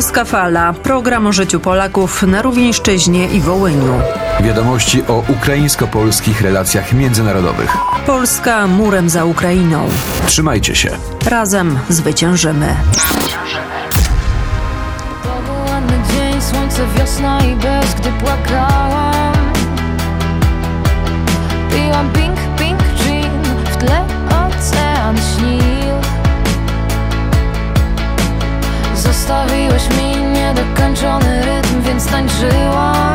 Polska Fala. Program o życiu Polaków na Rówieńszczyźnie i Wołyniu. Wiadomości o ukraińsko-polskich relacjach międzynarodowych. Polska murem za Ukrainą. Trzymajcie się. Razem zwyciężymy. To był ładny dzień, słońce, wiosna i bez, gdy płakałam Piłam pink, pink gin, w tle ocean śnił Zostawiłeś mi niedokończony rytm, więc tańczyłam.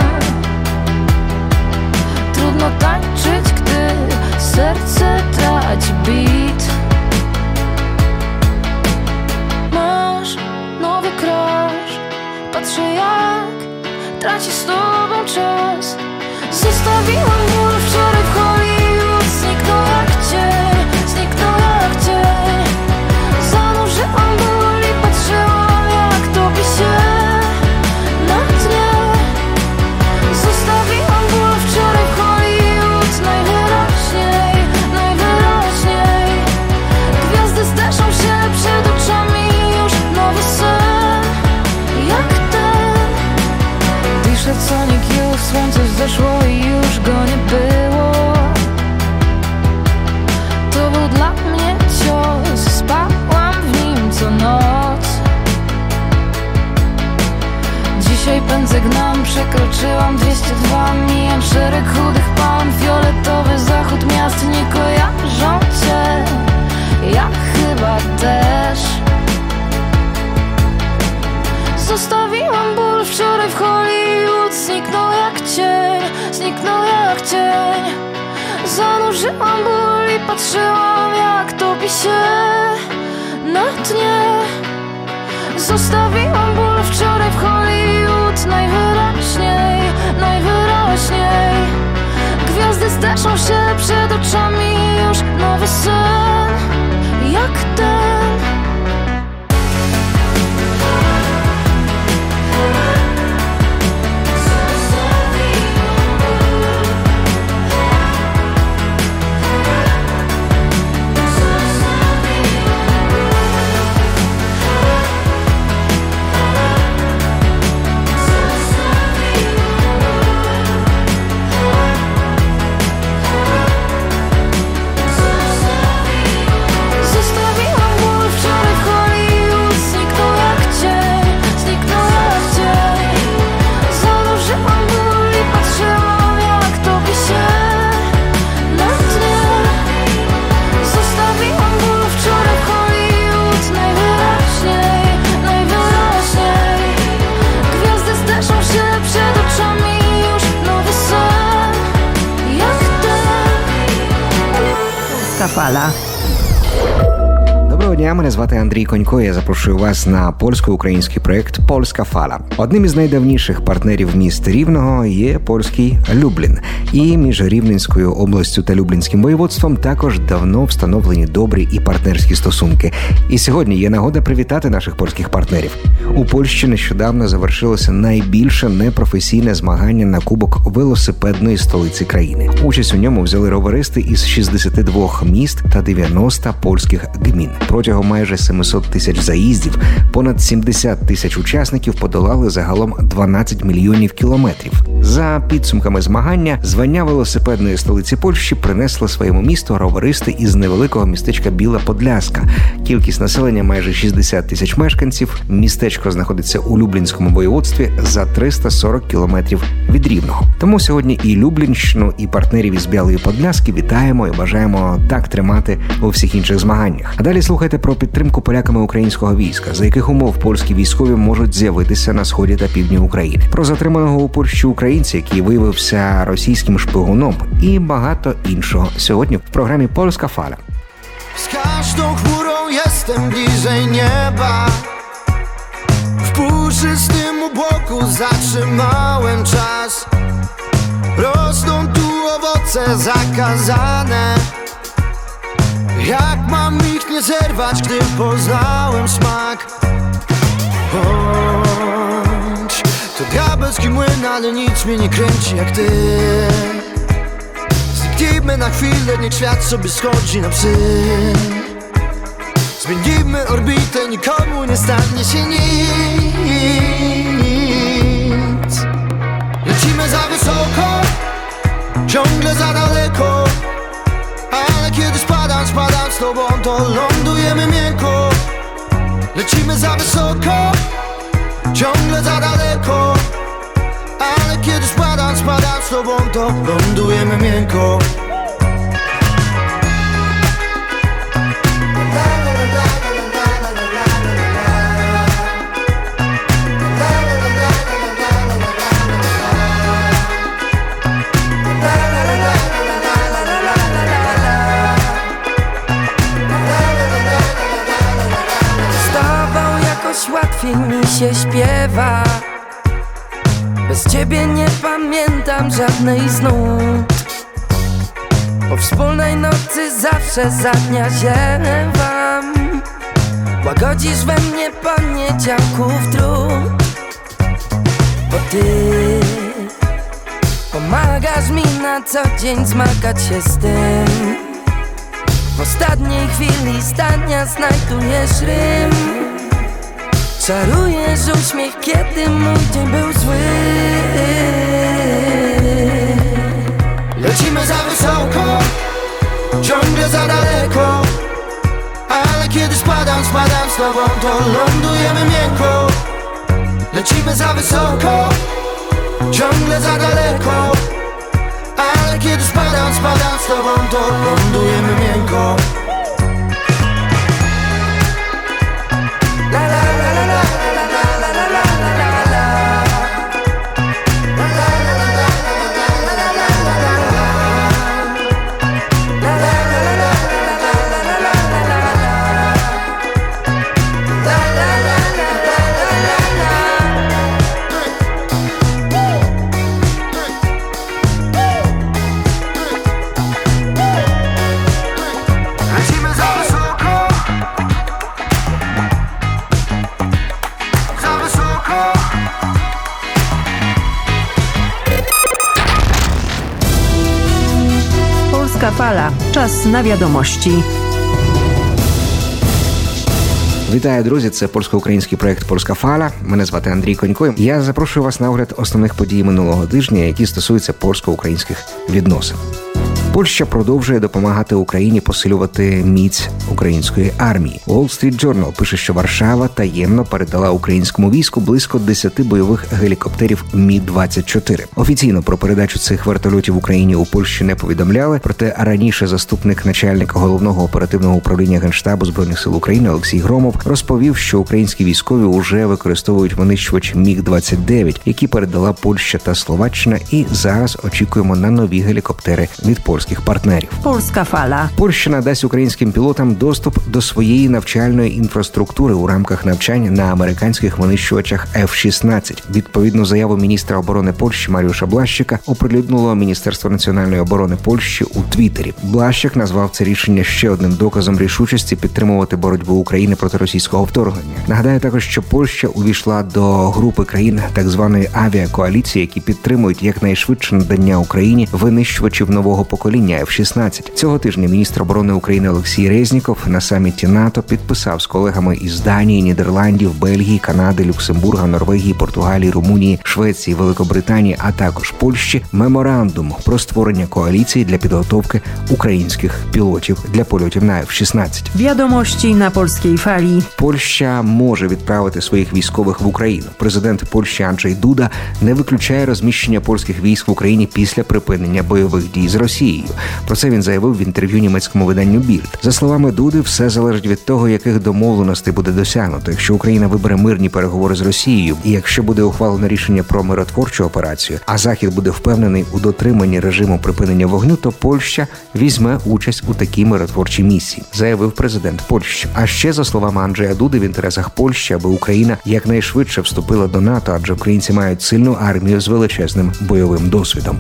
Trudno tańczyć, gdy serce traci beat. Masz nowy crush. Patrzę jak traci z tobą czas. Zostawiłam ból Zanurzyłam ból i patrzyłam jak topi się na dnie. Zostawiłam ból wczoraj w Hollywood Najwyraźniej, najwyraźniej. Gwiazdy zderzą się przed oczami Już nowy sen Jak ten Polska Fala. Дня, мене звати Андрій Конько. Я запрошую вас на польсько-український проект Польська фала. Одним із найдавніших партнерів міст Рівного є польський Люблін. І між Рівненською областю та Люблінським воєводством також давно встановлені добрі і партнерські стосунки. І сьогодні є нагода привітати наших польських партнерів. У Польщі нещодавно завершилося найбільше непрофесійне змагання на кубок велосипедної столиці країни. Участь у ньому взяли роверисти із 62 міст та 90 польських гмін. Протягом майже 700 тисяч заїздів понад 70 тисяч учасників подолали загалом 12 мільйонів кілометрів. За підсумками змагання, звання велосипедної столиці Польщі принесли своєму місту роверисти із невеликого містечка Біла Подляска. Кількість населення майже 60 тисяч мешканців. Містечко знаходиться у Люблінському воєводстві за 340 кілометрів від Рівного. Тому сьогодні і Люблінщину, і партнерів із Білої Подляски вітаємо і бажаємо так тримати у всіх інших змаганнях. А далі слухайте про підтримку поляками українського війська, за яких умов польські військові можуть з'явитися на сході та півдні України, про затриманого у Польщі українця, який виявився російським шпигуном, і багато іншого. Сьогодні в програмі Польська фаля. Z każdą chmurą jestem bliżej nieba W puszystym obłoku zatrzymałem czas Rosną tu owoce zakazane Jak mam ich nie zerwać, gdy poznałem smak? Bądź to diabelski młyn, ale nic mnie nie kręci jak ty. Zniknijmy na chwilę, niech świat sobie schodzi na psy. Zmienimy orbitę, nikomu nie stanie się nic. Lecimy za wysoko, ciągle za daleko Ale kiedyś spadam, spadam z tobą To lądujemy miękko Lecimy za wysoko Ciągle za daleko. Ale kiedy spadam, spadam z tobą To lądujemy miękko ciebie nie pamiętam żadnej z nut. Po wspólnej nocy zawsze za dnia ziewam Łagodzisz we mnie poniedziałków trud Bo ty Pomagasz mi na co dzień zmagać się z tym. W ostatniej chwili zdania znajdujesz rym Czarujesz uśmiech, kiedy mój dzień był zły. Lecimy za wysoko Ciągle za daleko. Ale kiedy spadam, spadam z tobą To lądujemy miękko. Lecimy za wysoko Ciągle za daleko. Ale kiedy spadam, spadam z tobą To lądujemy miękko Czas na. Вітаю, друзі! Це польсько-український проект Польська Фаля. Мене звати Андрій Конько. Я запрошую вас на огляд основних подій минулого тижня, які стосуються польсько-українських відносин. Польща продовжує допомагати Україні посилювати міць української армії. Wall Street Journal пише, що Варшава таємно передала українському війську близько 10 бойових гелікоптерів Мі 24 Офіційно про передачу цих вертольотів Україні у Польщі не повідомляли. Проте раніше заступник начальника головного оперативного управління генштабу збройних сил України Олексій Громов розповів, що українські військові уже використовують винищувач Міг 29 які передала Польща та Словаччина, і зараз очікуємо на нові гелікоптери від польських партнерів. Polska Fala. Польща надасть українським пілотам доступ до своєї навчальної інфраструктури у рамках навчання на американських винищувачах F-16. Відповідну заяву міністра оборони Польщі Маріуша Блащика оприлюднило Міністерство національної оборони Польщі у Твіттері. Блащик назвав це рішення ще одним доказом рішучості підтримувати боротьбу України проти російського вторгнення. Нагадаю також, що Польща увійшла до групи країн так званої авіакоаліції, які підтримують якнайшвидше надання Україні винищувачів нового покоління F-16. Цього тижня міністр оборони України Олексій Резніков на саміті НАТО підписав з колегами із Данії, Нідерландів, Бельгії, Канади, Люксембурга, Норвегії, Португалії, Румунії, Швеції, Великобританії, а також Польщі меморандум про створення коаліції для підготовки українських пілотів для польотів на F-16. Wiadomości na Polskiej Fali. Польща може відправити своїх військових в Україну. Президент Польщі Анджей Дуда не виключає розміщення польських військ в Україні після припинення бойових дій з Росією. Про це він заявив в інтерв'ю німецькому виданню Більд. За словами Дуди, все залежить від того, яких домовленостей буде досягнуто. Якщо Україна вибере мирні переговори з Росією, і якщо буде ухвалено рішення про миротворчу операцію, а Захід буде впевнений у дотриманні режиму припинення вогню, то Польща візьме участь у такій миротворчій місії, заявив президент Польщі. А ще за словами Анджея Дуди, в інтересах Польщі, аби Україна якнайшвидше вступила до НАТО, адже українці мають сильну армію з величезним бойовим досвідом.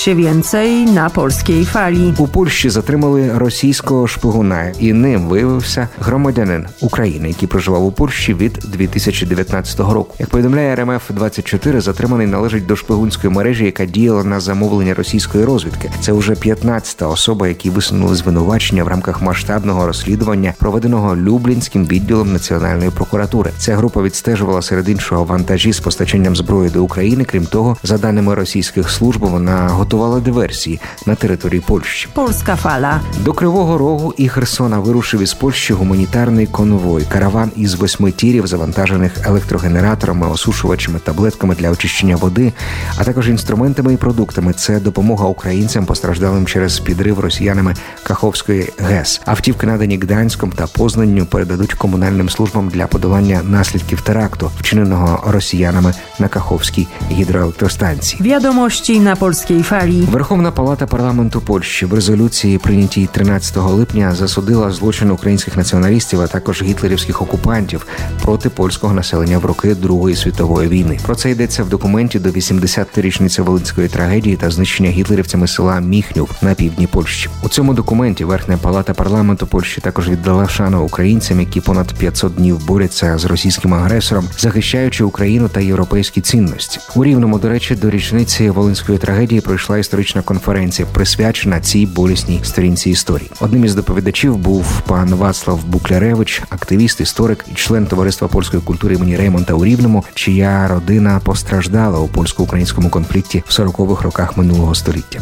Się więcej na polskiej polskiej fali. У Польщі затримали російського шпигуна, і ним виявився громадянин України, який проживав у Польщі від 2019 року. Як повідомляє РМФ 24 затриманий належить до шпигунської мережі, яка діяла на замовлення російської розвідки. Це вже 15-та особа, які висунули звинувачення в рамках масштабного розслідування, проведеного Люблінським відділом національної прокуратури. Ця група відстежувала серед іншого вантажі з постачанням зброї до України. Крім того, за даними російських служб, вона готувала диверсії на території Польщі. Polska fala. До Кривого Рогу і Херсона вирушив із Польщі гуманітарний конвой, караван із восьми тірів, завантажених електрогенераторами, осушувачами, таблетками для очищення води, а також інструментами і продуктами. Це допомога українцям, постраждалим через підрив росіянами Каховської ГЕС. Автівки надані Гданськом та Познанню передадуть комунальним службам для подолання наслідків теракту, вчиненого росіянами на Каховській гідроелектростанції. Wiadomości na polskiej fali. Верховна Палата парламенту Польщі в резолюції, прийнятій 13 липня, засудила злочин українських націоналістів, а також гітлерівських окупантів проти польського населення в роки Другої світової війни. Про це йдеться в документі до 80-ї річниці Волинської трагедії та знищення гітлерівцями села Міхнюв на півдні Польщі. У цьому документі Верхня Палата парламенту Польщі також віддала шану українцям, які понад 500 днів борються з російським агресором, захищаючи Україну та європейські цінності. У рівному, до речі, до річниці Волинської трагедії пройшла історична конференція, присвячена цій болісній сторінці історії. Одним із доповідачів був пан Вацлав Букляревич, активіст, історик і член товариства польської культури імені Реймонта у Рівному, чия родина постраждала у польсько-українському конфлікті в 40-х роках минулого століття.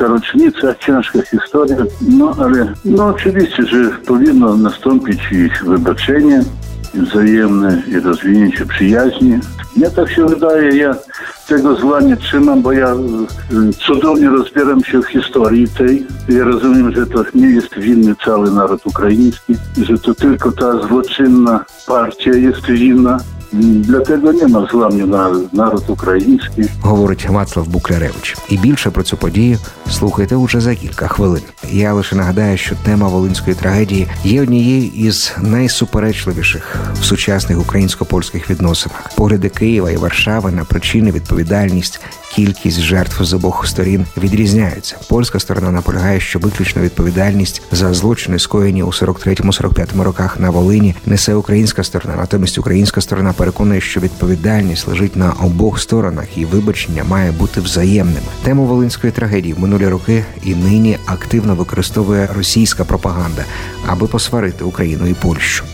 Rocznica, ciężka historia, no ale no oczywiście, że powinno nastąpić ich wybaczenie, i wzajemne i rozwinięcie przyjaźni. Mnie tak się wydaje, ja tego zła nie trzymam, bo ja y, cudownie rozbieram się w historii tej. Ja rozumiem, że to nie jest winny cały naród ukraiński, że to tylko ta złoczynna partia jest winna. Ma zła mnie na naród говорить Вацлав Букляревич. І більше про цю подію слухайте уже за кілька хвилин. Я лише нагадаю, що тема волинської трагедії є однією із найсуперечливіших в сучасних українсько-польських відносинах. Погляди Києва і Варшави на причини, відповідальність, кількість жертв з обох сторін відрізняються. Польська сторона наполягає, що виключно відповідальність за злочини, скоєні у 43-45 роках на Волині, несе українська сторона. Натомість українська сторона переконує, що відповідальність лежить на обох сторонах, і вибачення має бути взаємними. Тему волинської трагедії в минулі роки і нині активно використовує російська пропаганда, аби посварити Україну і Польщу.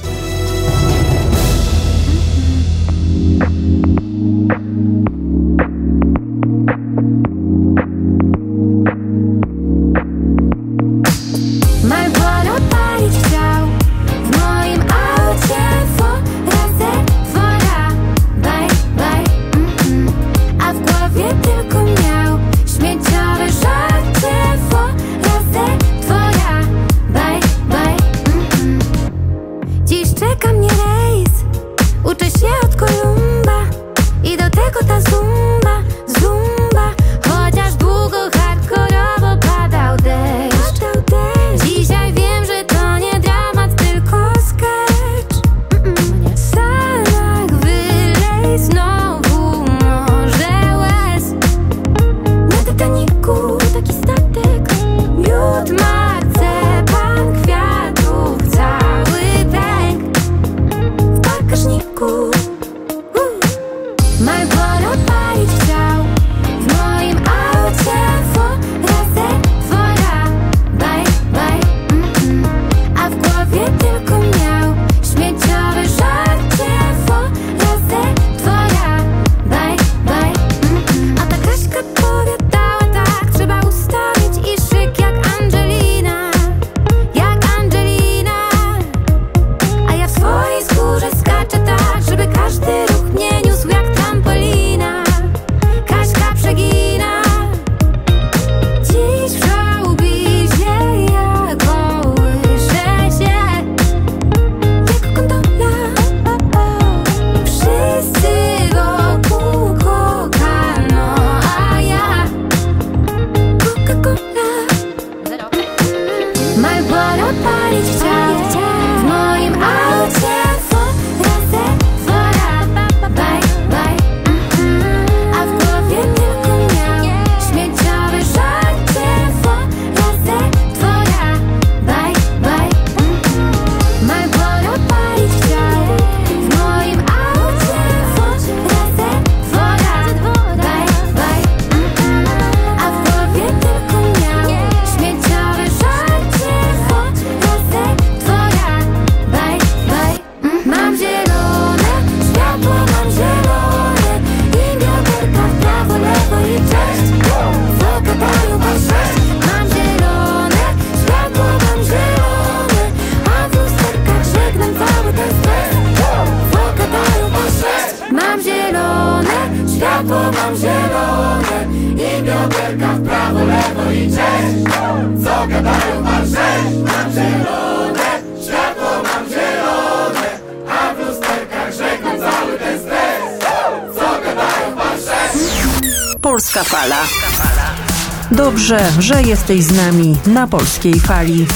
Dobrze, że jesteś z nami na polskiej fali.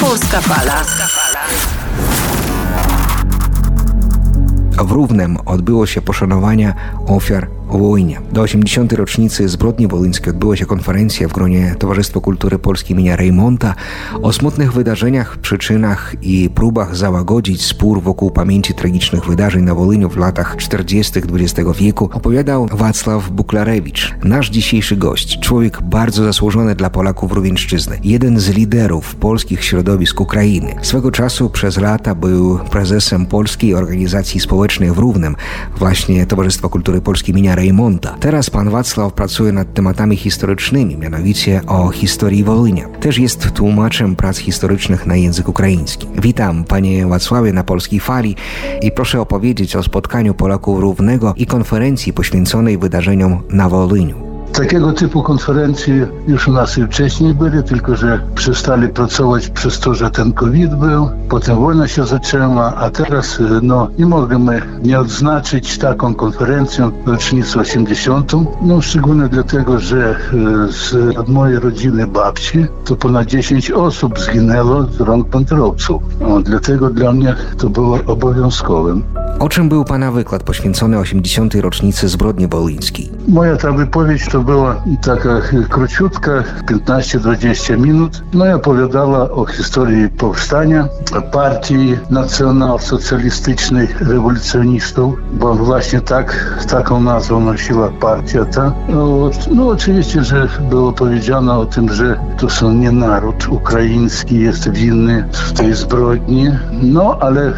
Polska Fala. W Równem odbyło się poszanowania ofiar wojny. Do 80. rocznicy zbrodni wołyńskiej odbyła się konferencja w gronie Towarzystwa Kultury Polskiej imienia Reymonta o smutnych wydarzeniach, przyczynach i próbach załagodzić spór wokół pamięci tragicznych wydarzeń na Wolyniu w latach 40. XX wieku opowiadał Wacław Buklarewicz, nasz dzisiejszy gość, człowiek bardzo zasłużony dla Polaków Rówieńszczyzny, jeden z liderów polskich środowisk Ukrainy. Swego czasu przez lata był prezesem Polskiej Organizacji Społecznej w Równem, właśnie Towarzystwa Kultury Polskiej imienia Teraz pan Wacław pracuje nad tematami historycznymi, mianowicie o historii Wolynia. Też jest tłumaczem prac historycznych na język ukraiński. Witam panie Wacławie na Polskiej Fali i proszę opowiedzieć o spotkaniu Polaków Równego i konferencji poświęconej wydarzeniom na Wolyniu. Takiego typu konferencje już u nas i wcześniej były, tylko że przestali pracować przez to, że ten COVID był, potem wojna się zaczęła, a teraz y, no, nie możemy nie odznaczyć taką konferencją rocznicę 80. No szczególnie dlatego, że y, z od mojej rodziny babci to ponad 10 osób zginęło z rąk banderowców. No, dlatego dla mnie to było obowiązkowym. O czym był pana wykład poświęcony 80. rocznicy zbrodni wołyńskiej? Moja ta wypowiedź to była taka króciutka, 15-20 minut. No i opowiadała o historii powstania partii nacjonalsocjalistycznej rewolucjonistów, bo właśnie tak, taką nazwę nosiła partia ta. No, no oczywiście, że było powiedziane o tym, że to są nie naród ukraiński jest winny w tej zbrodni, no ale y,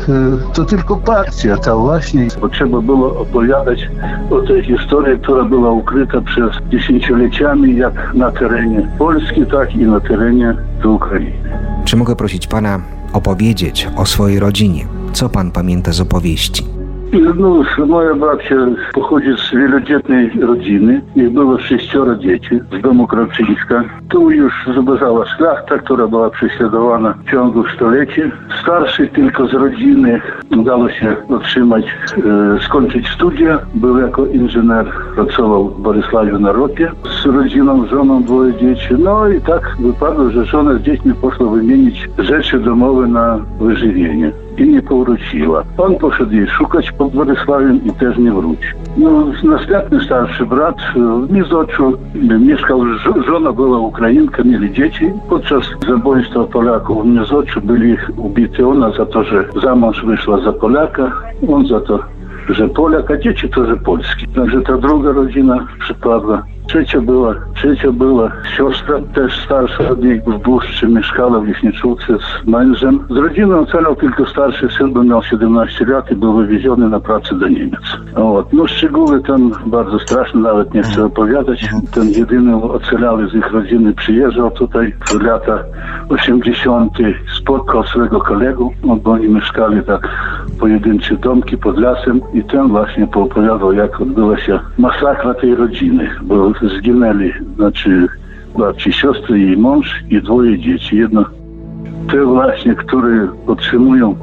to tylko partia ta właśnie. Bo trzeba było opowiadać o tej historii, która była ukryta przez dziesięcioleciami, jak na terenie Polski, tak i na terenie Ukrainy. Czy mogę prosić pana opowiedzieć o swojej rodzinie? Co pan pamięta z opowieści? No, moja babcia pochodzi z wielodzietnej rodziny. Ich było sześcioro dzieci z domu Krawczyńska. Tu już zobaczyła szlachta, która była prześladowana w ciągu stuleci. Starszy tylko z rodziny udało się otrzymać, e, skończyć studia. Był jako inżynier, pracował w Borysławiu na ropie. Z rodziną, żoną, dwoje dzieci. No i tak wypadło, że żona z dziećmi poszła wymienić rzeczy domowe na wyżywienie i nie powróciła. On poszedł jej szukać pod Władysławiem i też nie wrócił. No, następny starszy brat w Mizoczu mieszkał, żo- żona była Ukrainka, mieli dzieci. Podczas zabójstwa Polaków w Mizoczu byli ubity ona za to, że za mąż wyszła za Polaka, on za to, że Polak, a dzieci to ze Polski. No, Także ta druga rodzina przypadła. Trzecia była, trzecia była siostra, też starsza od niej w Błuszczy, mieszkała w Wiśnieczówce z mężem. Z rodziną ocalał tylko starszy syn, bo miał 17 lat i był wywieziony na pracę do Niemiec. No, no szczegóły tam bardzo straszne, nawet nie chcę mhm. opowiadać. Mhm. Ten jedyny ocalały z ich rodziny przyjeżdżał tutaj w lata 80. spotkał swojego kolegę, bo oni mieszkali tak pojedyncze domki pod lasem i ten właśnie poopowiadał, jak odbyła się masakra tej rodziny, bo zginęli, znaczy babci siostry, jej mąż i dwoje dzieci. Jedno te właśnie, które otrzymują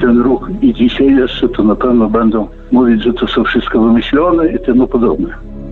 ten ruch i dzisiaj jeszcze, to na pewno będą mówić, że to są wszystko wymyślone i temu podobne.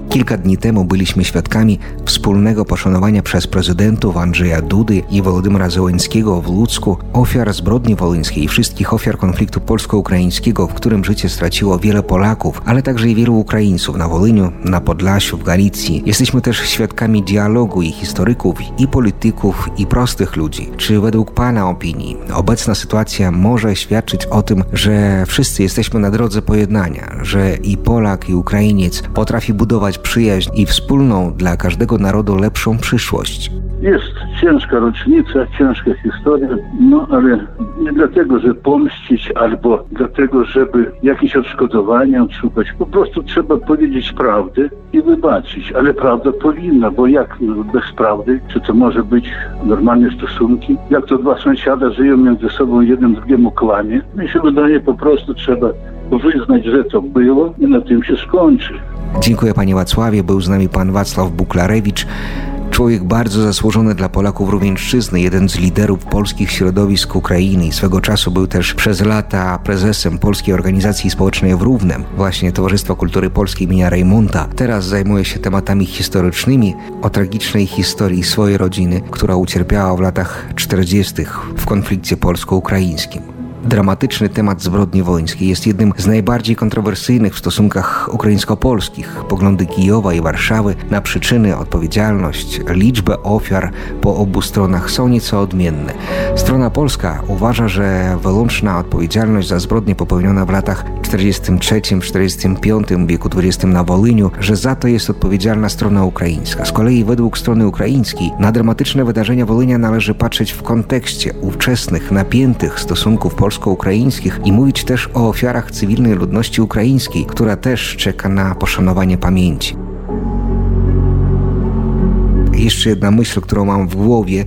Kilka dni temu byliśmy świadkami wspólnego poszanowania przez prezydentów Andrzeja Dudy i Wołodymyra Zełenskiego w Ludzku ofiar zbrodni wołyńskiej i wszystkich ofiar konfliktu polsko-ukraińskiego, w którym życie straciło wiele Polaków, ale także i wielu Ukraińców na Wolyniu, na Podlasiu, w Galicji. Jesteśmy też świadkami dialogu i historyków, i polityków, i prostych ludzi. Czy według Pana opinii obecna sytuacja może świadczyć o tym, że wszyscy jesteśmy na drodze pojednania, że i Polak, i Ukrainiec potrafi budować przyjaźń i wspólną dla każdego narodu lepszą przyszłość? Jest ciężka rocznica, ciężka historia, no ale nie dlatego, że pomścić albo dlatego, żeby jakieś odszkodowania odszukać. Po prostu trzeba powiedzieć prawdę i wybaczyć, ale prawda powinna, bo jak bez prawdy, czy to może być normalne stosunki? Jak to dwa sąsiada żyją między sobą, jeden drugiemu kłamie? Mi się wydaje, po prostu trzeba wyznać, że to było i na tym się skończy. Dziękuję Panie Wacławie. Był z nami Pan Wacław Buklarewicz, Człowiek bardzo zasłużony dla Polaków rówieńszczyzny, jeden z liderów polskich środowisk Ukrainy i swego czasu był też przez lata prezesem Polskiej Organizacji Społecznej w Równem, właśnie Towarzystwa Kultury Polskiej imienia Rejmonta. Teraz zajmuje się tematami historycznymi o tragicznej historii swojej rodziny, która ucierpiała w latach 40. w konflikcie polsko-ukraińskim. Dramatyczny temat zbrodni wołyńskiej jest jednym z najbardziej kontrowersyjnych w stosunkach ukraińsko-polskich. Poglądy Kijowa i Warszawy na przyczyny, odpowiedzialność, liczbę ofiar po obu stronach są nieco odmienne. Strona polska uważa, że wyłączna odpowiedzialność za zbrodnie popełnione w latach 43-45 wieku XX na Wolyniu, że za to jest odpowiedzialna strona ukraińska. Z kolei według strony ukraińskiej na dramatyczne wydarzenia Wolynia należy patrzeć w kontekście ówczesnych, napiętych stosunków polsko-ukraińskich i mówić też o ofiarach cywilnej ludności ukraińskiej, która też czeka na poszanowanie pamięci. Jeszcze jedna myśl, którą mam w głowie,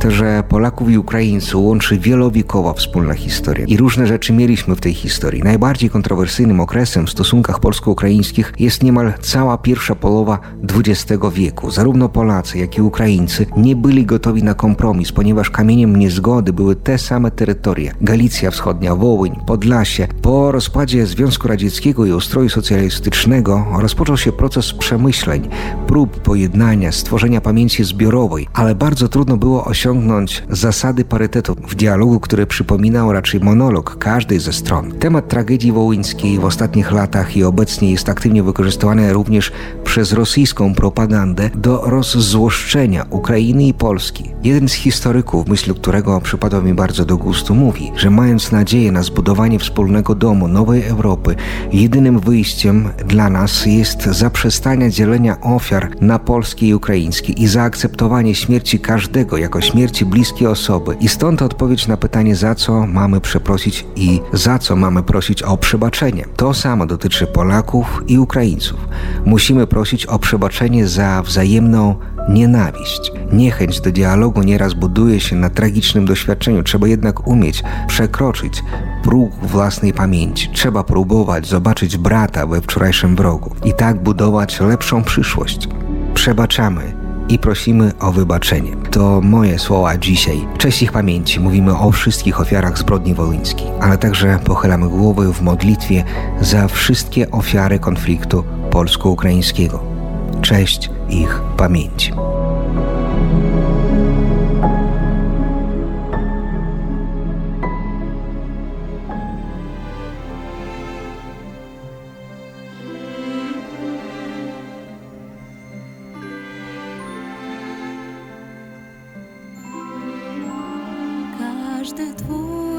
to że Polaków i Ukraińców łączy wielowiekowa wspólna historia. I różne rzeczy mieliśmy w tej historii. Najbardziej kontrowersyjnym okresem w stosunkach polsko-ukraińskich jest niemal cała pierwsza połowa XX wieku. Zarówno Polacy, jak i Ukraińcy nie byli gotowi na kompromis, ponieważ kamieniem niezgody były te same terytoria. Galicja Wschodnia, Wołyń, Podlasie. Po rozpadzie Związku Radzieckiego i ustroju socjalistycznego rozpoczął się proces przemyśleń, prób pojednania, stworzenia pamięci zbiorowej, ale bardzo trudno było osiągnąć zasady parytetu w dialogu, który przypominał raczej monolog każdej ze stron. Temat tragedii wołyńskiej w ostatnich latach i obecnie jest aktywnie wykorzystywany również przez rosyjską propagandę do rozzłoszczenia Ukrainy i Polski. Jeden z historyków, myśl którego przypadła mi bardzo do gustu, mówi, że mając nadzieję na zbudowanie wspólnego domu nowej Europy, jedynym wyjściem dla nas jest zaprzestanie dzielenia ofiar na polskie i ukraińskie i zaakceptowanie śmierci każdego jako śmierci bliskiej osoby. I stąd odpowiedź na pytanie, za co mamy przeprosić i za co mamy prosić o przebaczenie. To samo dotyczy Polaków i Ukraińców. Musimy prosić o przebaczenie za wzajemną nienawiść. Niechęć do dialogu nieraz buduje się na tragicznym doświadczeniu. Trzeba jednak umieć przekroczyć próg własnej pamięci. Trzeba próbować zobaczyć brata we wczorajszym wrogu i tak budować lepszą przyszłość. Przebaczamy i prosimy o wybaczenie. To moje słowa dzisiaj. Cześć ich pamięci. Mówimy o wszystkich ofiarach zbrodni wołyńskiej, ale także pochylamy głowy w modlitwie za wszystkie ofiary konfliktu polsko-ukraińskiego. Cześć ich pamięci. каждый твой.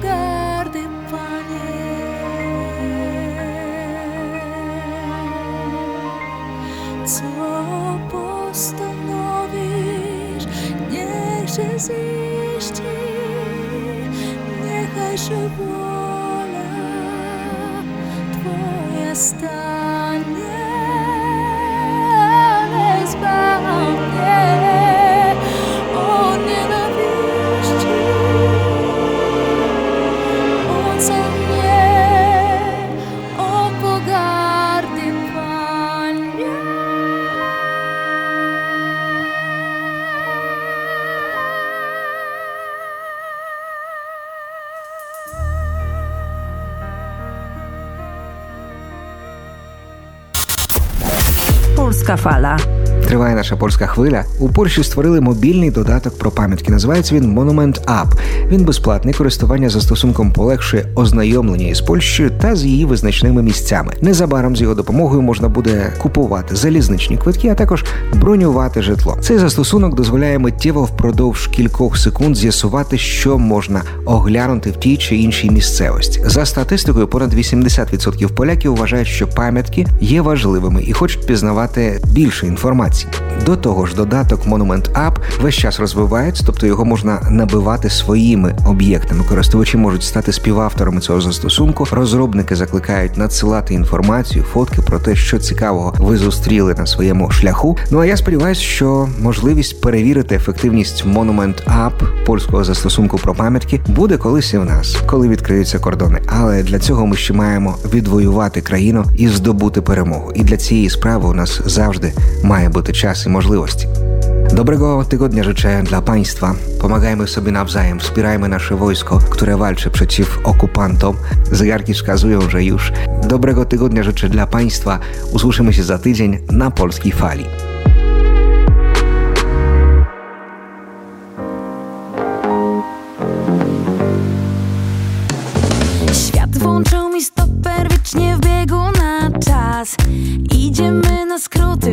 pogardy, Panie. Co postanowisz, niech się ziści, niechaj się budzi. Polska Fala. Триває наша польська хвиля. У Польщі створили мобільний додаток про пам'ятки. Називається він Monument App. Він безплатний. Користування застосунком полегшує ознайомлення із Польщею та з її визначними місцями. Незабаром з його допомогою можна буде купувати залізничні квитки, а також бронювати житло. Цей застосунок дозволяє миттєво впродовж кількох секунд з'ясувати, що можна оглянути в тій чи іншій місцевості. За статистикою, понад 80% поляків вважають, що пам'ятки є важливими і хочуть пізнавати більше інформації. До того ж, додаток Monument App весь час розвивається, тобто його можна набивати своїми об'єктами. Користувачі можуть стати співавторами цього застосунку. Розробники закликають надсилати інформацію, фотки про те, що цікавого ви зустріли на своєму шляху. Ну а я сподіваюся, що можливість перевірити ефективність Monument App польського застосунку про пам'ятки буде колись і в нас, коли відкриються кордони. Але для цього ми ще маємо відвоювати країну і здобути перемогу. І для цієї справи у нас завжди mає бути час і możliwości. Dobrego tygodnia życzę dla Państwa. Pomagajmy sobie nawzajem, wspierajmy nasze wojsko, które walczy przeciw okupantom. Zegarki wskazują, że już. Dobrego tygodnia życzę dla Państwa. Usłyszymy się za tydzień na polskiej fali. Świat włączył mi stoper wiecznie w biegu na czas Idziemy na skróty,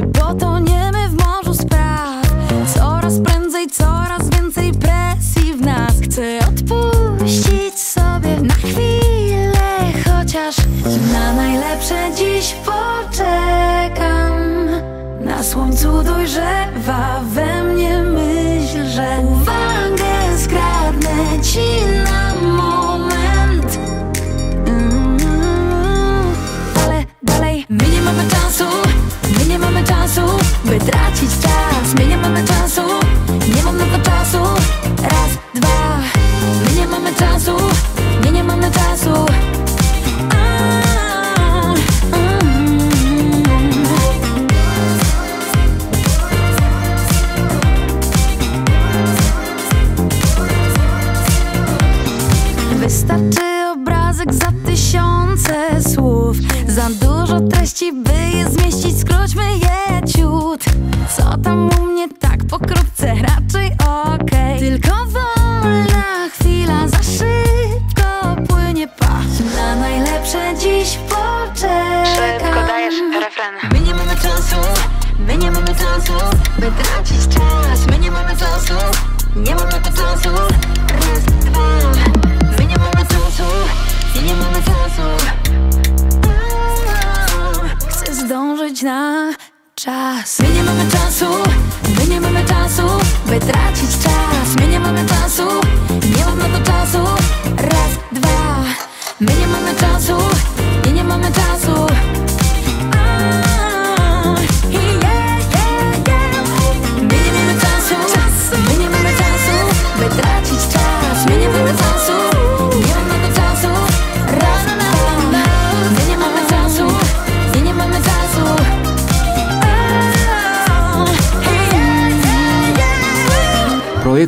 By tracić czasu, my nie mamy czasu, by tracić czas. My nie mamy czasu, nie mam na to czasu. Raz, dwa, my nie mamy czasu,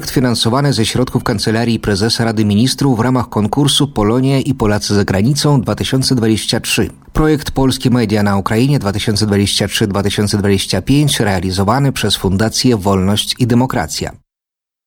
Projekt finansowany ze środków Kancelarii Prezesa Rady Ministrów w ramach konkursu Polonia i Polacy za granicą 2023. Projekt Polskie Media na Ukrainie 2023-2025 realizowany przez Fundację Wolność i Demokracja.